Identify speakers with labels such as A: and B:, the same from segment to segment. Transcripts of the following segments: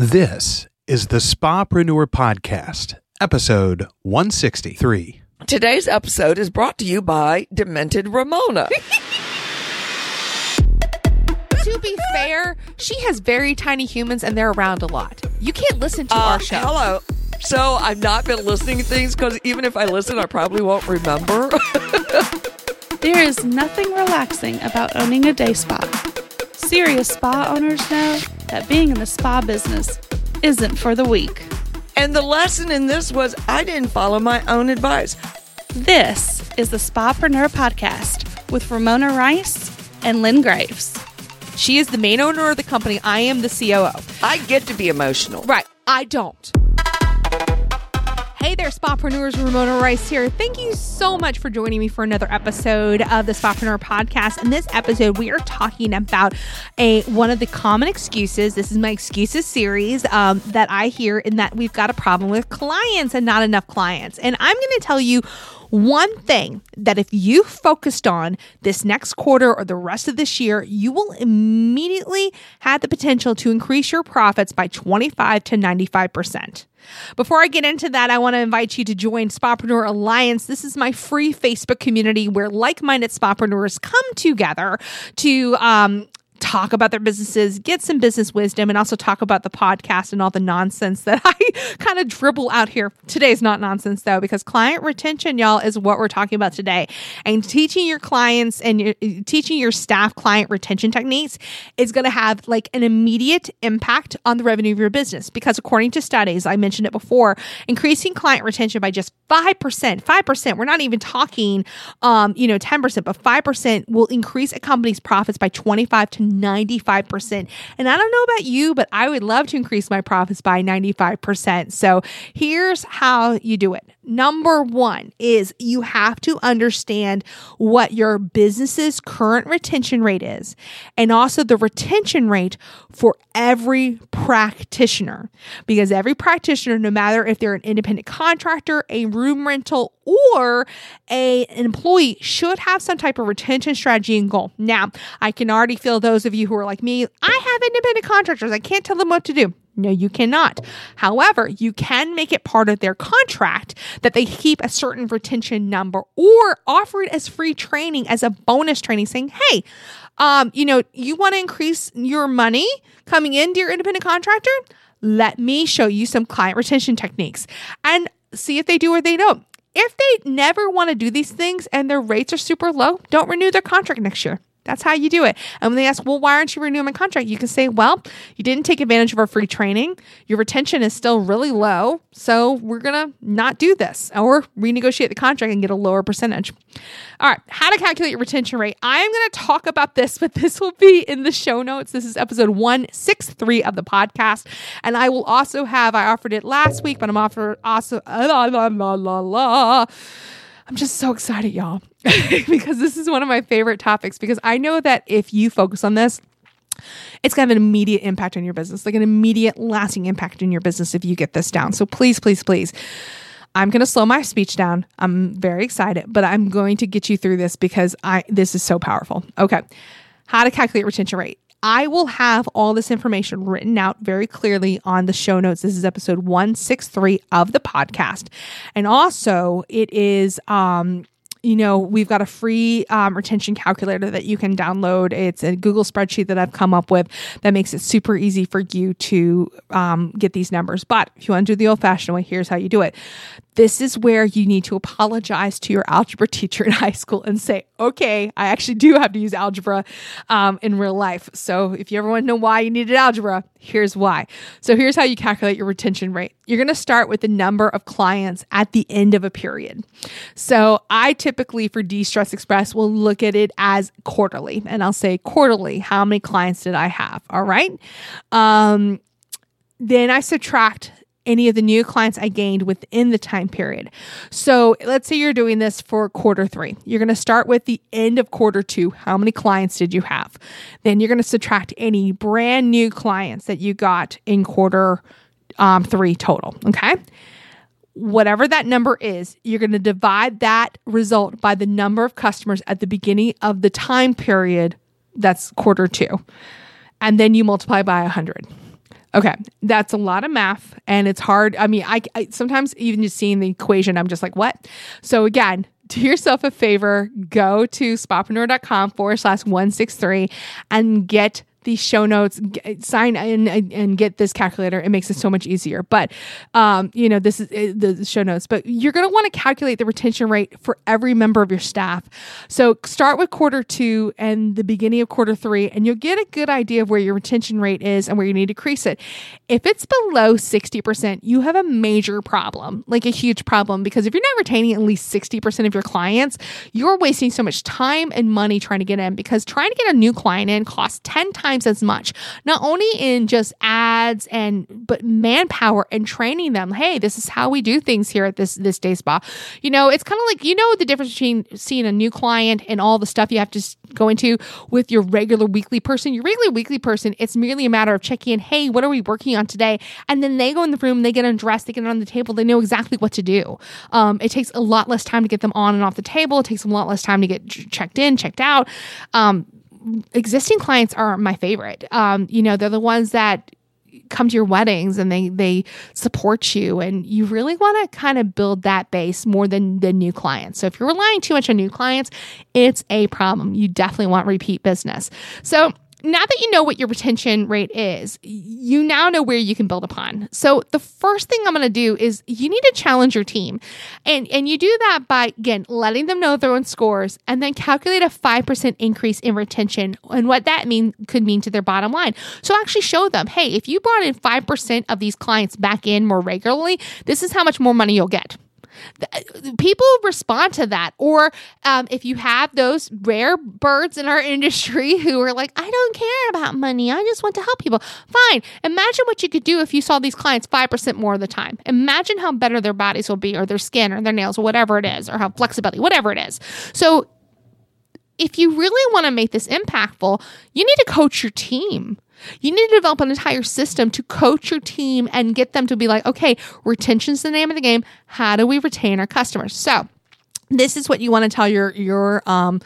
A: This is the Spapreneur Podcast, episode 163.
B: Today's episode is brought to you by Demented Ramona.
C: to be fair, she has very tiny humans and they're around a lot. You can't listen to
B: Uh,
C: our show.
B: Hello. So I've not been listening to things because even if I listen, I probably won't remember.
D: There is nothing relaxing about owning a day spa. Serious spa owners know that being in the spa business isn't for the weak.
B: and the lesson in this was I didn't follow my own advice.
D: This is the Spapreneur Podcast with Ramona Rice and Lynn Graves.
C: she is the main owner of the company. I am the COO.
B: I get to be emotional.
C: Right. I don't. Hey there, Spapreneurs. Ramona Rice here. Thank you so much for joining me for another episode of the Spapreneur podcast. In this episode, we are talking about a one of the common excuses. This is my excuses series um, that I hear in that we've got a problem with clients and not enough clients. And I'm going to tell you one thing that if you focused on this next quarter or the rest of this year, you will immediately have the potential to increase your profits by 25 to 95%. Before I get into that, I want to invite you to join Spapreneur Alliance. This is my free Facebook community where like-minded Spapreneurs come together to um, talk about their businesses, get some business wisdom, and also talk about the podcast and all the nonsense that I kind of dribble out here. Today's not nonsense though, because client retention, y'all, is what we're talking about today. And teaching your clients and your, teaching your staff client retention techniques is going to have like an immediate impact on the revenue of your business. Because according to studies, I mentioned it before, increasing client retention by just 5%, 5%, we're not even talking, um, you know, 10%, but 5% will increase a company's profits by 25 to 95%. And I don't know about you, but I would love to increase my profits by 95%. So here's how you do it. Number one is you have to understand what your business's current retention rate is and also the retention rate for every practitioner. Because every practitioner, no matter if they're an independent contractor, a room rental, or a, an employee, should have some type of retention strategy and goal. Now, I can already feel those of you who are like me, I have independent contractors. I can't tell them what to do. No, you cannot. However, you can make it part of their contract that they keep a certain retention number or offer it as free training as a bonus training saying, hey, um, you know, you want to increase your money coming into your independent contractor? Let me show you some client retention techniques and see if they do or they don't. If they never want to do these things and their rates are super low, don't renew their contract next year. That's how you do it. And when they ask, well, why aren't you renewing my contract? You can say, well, you didn't take advantage of our free training. Your retention is still really low. So we're going to not do this or renegotiate the contract and get a lower percentage. All right. How to calculate your retention rate. I'm going to talk about this, but this will be in the show notes. This is episode 163 of the podcast. And I will also have, I offered it last week, but I'm offered also, la, la, la, la, la. I'm just so excited, y'all, because this is one of my favorite topics. Because I know that if you focus on this, it's going to have an immediate impact on your business, like an immediate lasting impact in your business if you get this down. So please, please, please. I'm going to slow my speech down. I'm very excited, but I'm going to get you through this because I this is so powerful. Okay. How to calculate retention rate. I will have all this information written out very clearly on the show notes. This is episode 163 of the podcast. And also, it is um you know, we've got a free um, retention calculator that you can download. It's a Google spreadsheet that I've come up with that makes it super easy for you to um, get these numbers. But if you want to do the old fashioned way, here's how you do it. This is where you need to apologize to your algebra teacher in high school and say, okay, I actually do have to use algebra um, in real life. So if you ever want to know why you needed algebra, here's why. So here's how you calculate your retention rate. You're going to start with the number of clients at the end of a period. So I typically for De Stress Express will look at it as quarterly and I'll say quarterly, how many clients did I have? All right. Um, then I subtract any of the new clients I gained within the time period. So let's say you're doing this for quarter three. You're going to start with the end of quarter two. How many clients did you have? Then you're going to subtract any brand new clients that you got in quarter um, three total. Okay. Whatever that number is, you're going to divide that result by the number of customers at the beginning of the time period that's quarter two. And then you multiply by 100. Okay, that's a lot of math, and it's hard. I mean, I, I sometimes even just seeing the equation, I'm just like, what? So again, do yourself a favor, go to spapreneur.com forward slash 163 and get the show notes, get, sign in and get this calculator. It makes it so much easier. But, um, you know, this is uh, the show notes, but you're going to want to calculate the retention rate for every member of your staff. So start with quarter two and the beginning of quarter three, and you'll get a good idea of where your retention rate is and where you need to increase it. If it's below 60%, you have a major problem, like a huge problem, because if you're not retaining at least 60% of your clients, you're wasting so much time and money trying to get in because trying to get a new client in costs 10 times times as much, not only in just ads and but manpower and training them. Hey, this is how we do things here at this this day spa. You know, it's kind of like you know the difference between seeing a new client and all the stuff you have to go into with your regular weekly person. Your regular weekly person, it's merely a matter of checking in. Hey, what are we working on today? And then they go in the room, they get undressed, they get on the table, they know exactly what to do. Um, it takes a lot less time to get them on and off the table. It takes a lot less time to get checked in, checked out. Um, existing clients are my favorite. Um, you know, they're the ones that come to your weddings and they they support you and you really want to kind of build that base more than the new clients. So if you're relying too much on new clients, it's a problem. You definitely want repeat business. So now that you know what your retention rate is, you now know where you can build upon. So the first thing I'm going to do is you need to challenge your team. And and you do that by again letting them know their own scores and then calculate a 5% increase in retention and what that mean could mean to their bottom line. So actually show them, "Hey, if you brought in 5% of these clients back in more regularly, this is how much more money you'll get." People respond to that. Or um, if you have those rare birds in our industry who are like, I don't care about money, I just want to help people. Fine. Imagine what you could do if you saw these clients 5% more of the time. Imagine how better their bodies will be, or their skin, or their nails, or whatever it is, or how flexibility, whatever it is. So, if you really want to make this impactful, you need to coach your team. You need to develop an entire system to coach your team and get them to be like, okay, retention's the name of the game. How do we retain our customers? So, this is what you want to tell your your um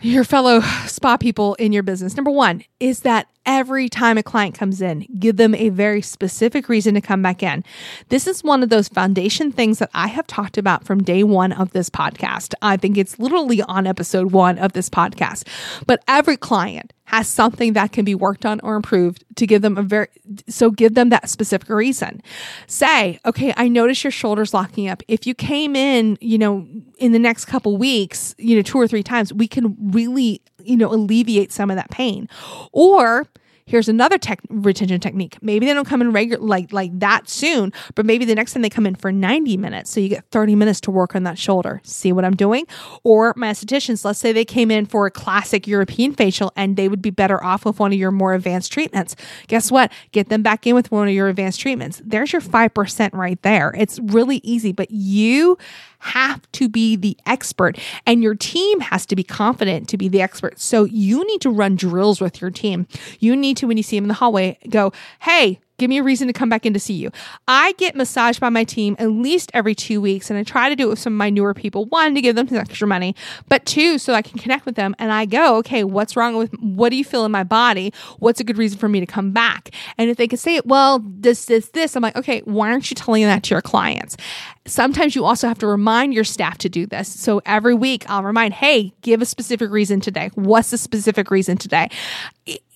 C: your fellow spa people in your business. Number 1 is that every time a client comes in, give them a very specific reason to come back in. This is one of those foundation things that I have talked about from day one of this podcast. I think it's literally on episode one of this podcast. But every client has something that can be worked on or improved to give them a very so give them that specific reason say okay i notice your shoulders locking up if you came in you know in the next couple weeks you know two or three times we can really you know alleviate some of that pain or Here's another tech retention technique. Maybe they don't come in regular like like that soon, but maybe the next time they come in for 90 minutes, so you get 30 minutes to work on that shoulder. See what I'm doing? Or my estheticians, let's say they came in for a classic European facial and they would be better off with one of your more advanced treatments. Guess what? Get them back in with one of your advanced treatments. There's your 5% right there. It's really easy, but you have to be the expert and your team has to be confident to be the expert. So you need to run drills with your team. You need to, when you see them in the hallway, go, Hey, Give me a reason to come back in to see you. I get massaged by my team at least every two weeks, and I try to do it with some of my newer people. One, to give them some extra money, but two, so I can connect with them. And I go, okay, what's wrong with what do you feel in my body? What's a good reason for me to come back? And if they can say it, well, this, this, this, I'm like, okay, why aren't you telling that to your clients? Sometimes you also have to remind your staff to do this. So every week I'll remind, hey, give a specific reason today. What's the specific reason today?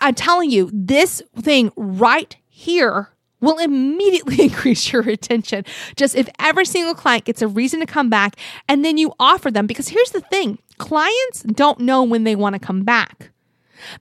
C: I'm telling you, this thing right here will immediately increase your retention. Just if every single client gets a reason to come back and then you offer them, because here's the thing clients don't know when they want to come back.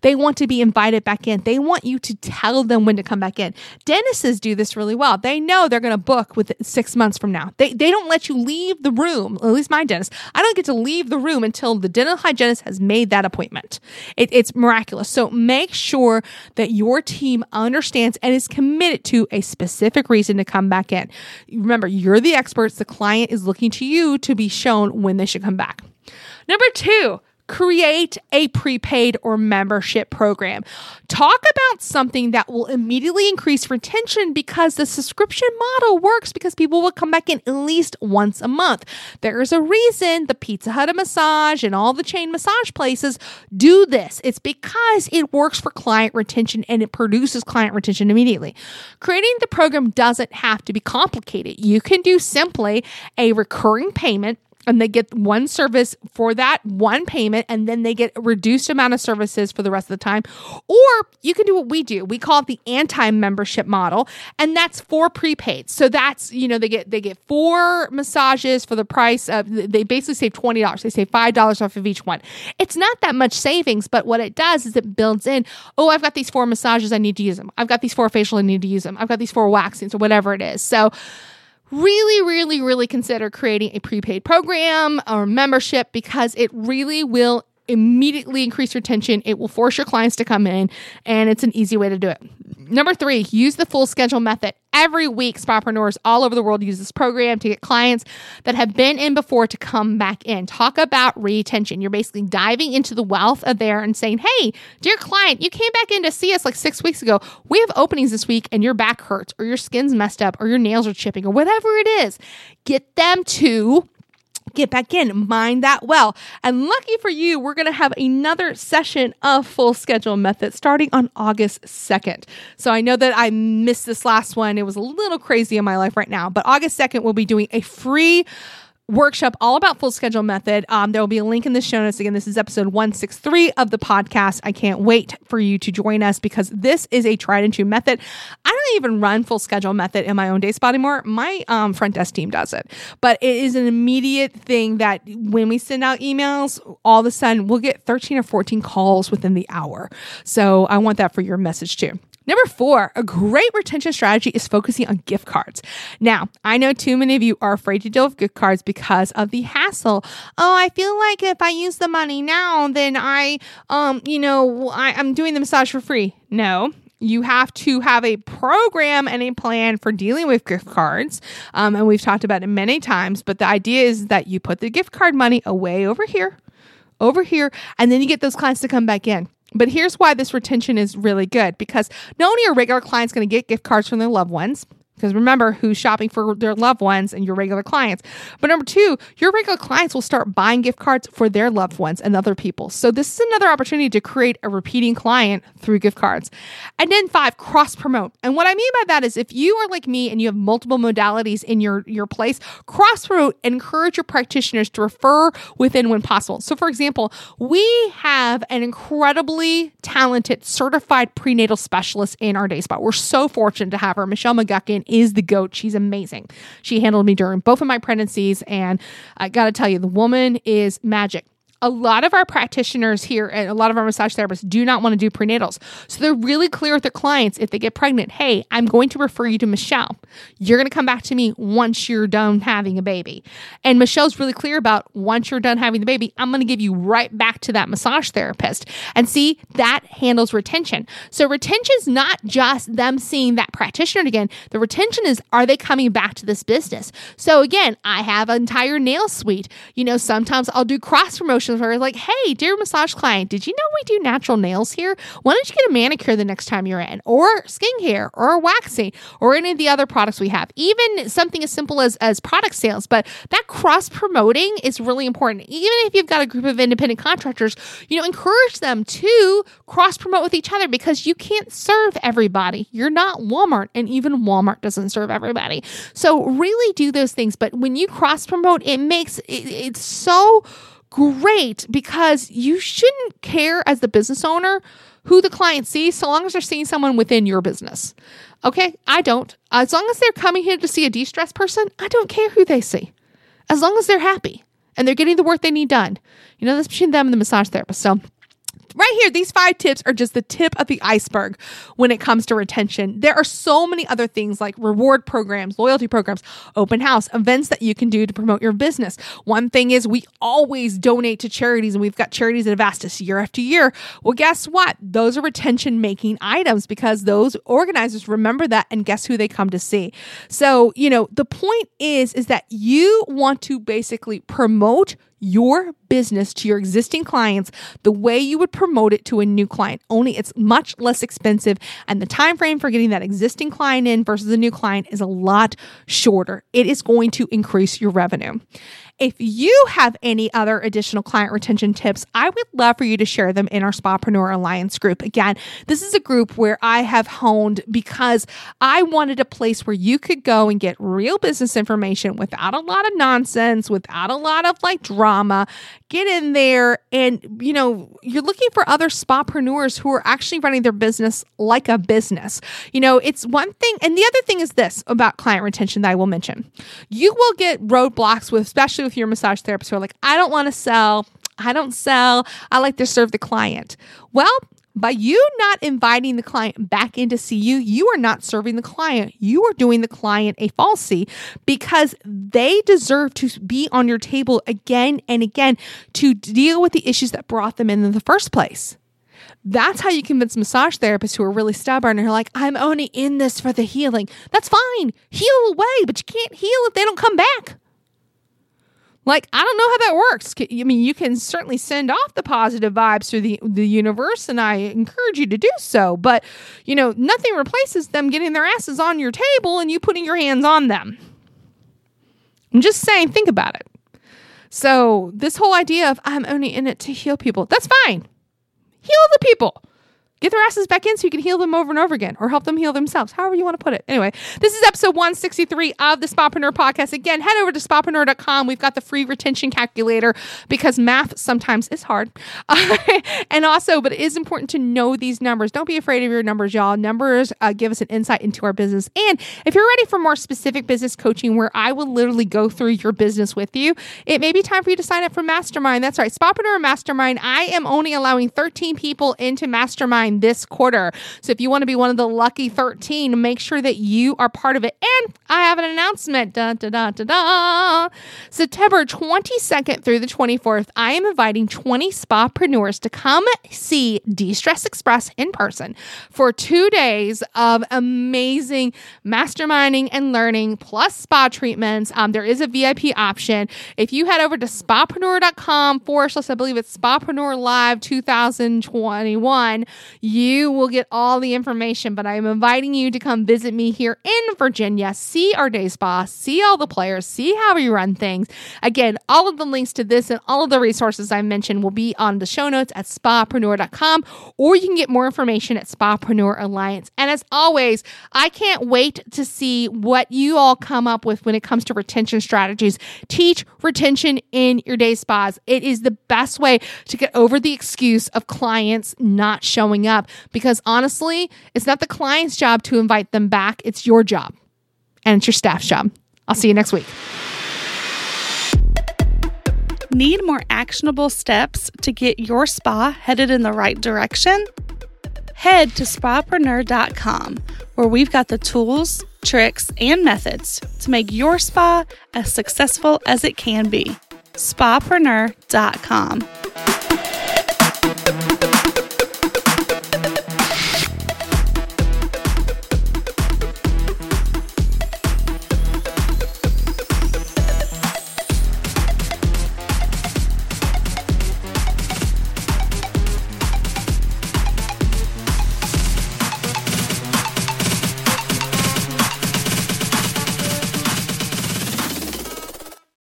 C: They want to be invited back in. They want you to tell them when to come back in. Dentists do this really well. They know they're going to book with six months from now. They, they don't let you leave the room, at least my dentist. I don't get to leave the room until the dental hygienist has made that appointment. It, it's miraculous. So make sure that your team understands and is committed to a specific reason to come back in. Remember, you're the experts. The client is looking to you to be shown when they should come back. Number two, create a prepaid or membership program. Talk about something that will immediately increase retention because the subscription model works because people will come back in at least once a month. There is a reason the Pizza Hut of massage and all the chain massage places do this. It's because it works for client retention and it produces client retention immediately. Creating the program doesn't have to be complicated. You can do simply a recurring payment and they get one service for that one payment and then they get a reduced amount of services for the rest of the time. Or you can do what we do. We call it the anti-membership model and that's for prepaid. So that's you know they get they get four massages for the price of they basically save $20 they save $5 off of each one. It's not that much savings but what it does is it builds in oh i've got these four massages i need to use them i've got these four facial i need to use them i've got these four waxings or whatever it is. So really, really, really consider creating a prepaid program or membership because it really will immediately increase retention. It will force your clients to come in, and it's an easy way to do it. Number three, use the full schedule method. Every week, spapreneurs all over the world use this program to get clients that have been in before to come back in. Talk about retention. You're basically diving into the wealth of there and saying, Hey, dear client, you came back in to see us like six weeks ago. We have openings this week and your back hurts, or your skin's messed up, or your nails are chipping, or whatever it is. Get them to get back in, mind that well. And lucky for you, we're going to have another session of full schedule method starting on August 2nd. So I know that I missed this last one. It was a little crazy in my life right now, but August 2nd, we'll be doing a free workshop all about full schedule method. Um, there will be a link in the show notes. Again, this is episode 163 of the podcast. I can't wait for you to join us because this is a tried and true method. I don't even run full schedule method in my own day spot anymore. My um, front desk team does it, but it is an immediate thing that when we send out emails, all of a sudden we'll get 13 or 14 calls within the hour. So I want that for your message too. Number four, a great retention strategy is focusing on gift cards. Now, I know too many of you are afraid to deal with gift cards because of the hassle. Oh, I feel like if I use the money now, then I, um, you know, I, I'm doing the massage for free. No, you have to have a program and a plan for dealing with gift cards. Um, and we've talked about it many times, but the idea is that you put the gift card money away over here, over here, and then you get those clients to come back in. But here's why this retention is really good because not only are regular clients going to get gift cards from their loved ones, because remember who's shopping for their loved ones and your regular clients. But number two, your regular clients will start buying gift cards for their loved ones and other people. So this is another opportunity to create a repeating client through gift cards. And then five, cross promote. And what I mean by that is if you are like me and you have multiple modalities in your, your place, cross promote and encourage your practitioners to refer within when possible. So for example, we have an incredibly talented certified prenatal specialist in our day spot. We're so fortunate to have her, Michelle McGuckin is the goat. She's amazing. She handled me during both of my pregnancies. And I got to tell you, the woman is magic a lot of our practitioners here and a lot of our massage therapists do not want to do prenatals. So they're really clear with their clients if they get pregnant, hey, I'm going to refer you to Michelle. You're going to come back to me once you're done having a baby. And Michelle's really clear about once you're done having the baby, I'm going to give you right back to that massage therapist. And see, that handles retention. So retention is not just them seeing that practitioner again. The retention is are they coming back to this business? So again, I have an entire nail suite. You know, sometimes I'll do cross promotion where it's like, hey, dear massage client, did you know we do natural nails here? Why don't you get a manicure the next time you're in, or skincare, or waxing, or any of the other products we have? Even something as simple as as product sales, but that cross promoting is really important. Even if you've got a group of independent contractors, you know, encourage them to cross promote with each other because you can't serve everybody. You're not Walmart, and even Walmart doesn't serve everybody. So really do those things. But when you cross promote, it makes it, it's so great because you shouldn't care as the business owner who the client sees so long as they're seeing someone within your business. Okay, I don't. As long as they're coming here to see a de stress person, I don't care who they see. As long as they're happy and they're getting the work they need done. You know, that's between them and the massage therapist. So right here, these five tips are just the tip of the iceberg when it comes to retention. There are so many other things like reward programs, loyalty programs, open house, events that you can do to promote your business. One thing is we always donate to charities and we've got charities that have asked us year after year. Well, guess what? Those are retention making items because those organizers remember that and guess who they come to see. So, you know, the point is is that you want to basically promote your business to your existing clients the way you would promote it to a new client. Only it's much less expensive and the time frame for getting that existing client in versus a new client is a lot shorter. It is going to increase your revenue if you have any other additional client retention tips, I would love for you to share them in our Spapreneur Alliance group. Again, this is a group where I have honed because I wanted a place where you could go and get real business information without a lot of nonsense, without a lot of like drama. Get in there and, you know, you're looking for other spapreneurs who are actually running their business like a business. You know, it's one thing. And the other thing is this about client retention that I will mention. You will get roadblocks with, especially with your massage therapist who are like, I don't want to sell. I don't sell. I like to serve the client. Well, by you not inviting the client back in to see you, you are not serving the client. You are doing the client a falsy because they deserve to be on your table again and again to deal with the issues that brought them in in the first place. That's how you convince massage therapists who are really stubborn and are like, I'm only in this for the healing. That's fine. Heal away, but you can't heal if they don't come back. Like, I don't know how that works. I mean, you can certainly send off the positive vibes through the, the universe, and I encourage you to do so. But, you know, nothing replaces them getting their asses on your table and you putting your hands on them. I'm just saying, think about it. So, this whole idea of I'm only in it to heal people, that's fine. Heal the people. Get their asses back in so you can heal them over and over again or help them heal themselves, however you want to put it. Anyway, this is episode 163 of the Spapreneur podcast. Again, head over to spapreneur.com. We've got the free retention calculator because math sometimes is hard. and also, but it is important to know these numbers. Don't be afraid of your numbers, y'all. Numbers uh, give us an insight into our business. And if you're ready for more specific business coaching where I will literally go through your business with you, it may be time for you to sign up for Mastermind. That's right, Spapreneur Mastermind. I am only allowing 13 people into Mastermind this quarter. So if you want to be one of the lucky 13, make sure that you are part of it. And I have an announcement. Da, da, da, da, da. September 22nd through the 24th, I am inviting 20 spapreneurs to come see De-Stress Express in person for two days of amazing masterminding and learning plus spa treatments. Um, there is a VIP option. If you head over to spapreneur.com forward slash, I believe it's Spapreneur Live 2021, you will get all the information. But I am inviting you to come visit me here in Virginia, see our day spa, see all the players, see how we run things. Again, all of the links to this and all of the resources I mentioned will be on the show notes at spapreneur.com, or you can get more information at Spapreneur Alliance. And as always, I can't wait to see what you all come up with when it comes to retention strategies. Teach retention in your day spas. It is the best way to get over the excuse of clients not showing up because honestly, it's not the client's job to invite them back, it's your job and it's your staff's job. I'll see you next week.
D: Need more actionable steps to get your spa headed in the right direction? Head to spapreneur.com where we've got the tools, tricks, and methods to make your spa as successful as it can be. spapreneur.com.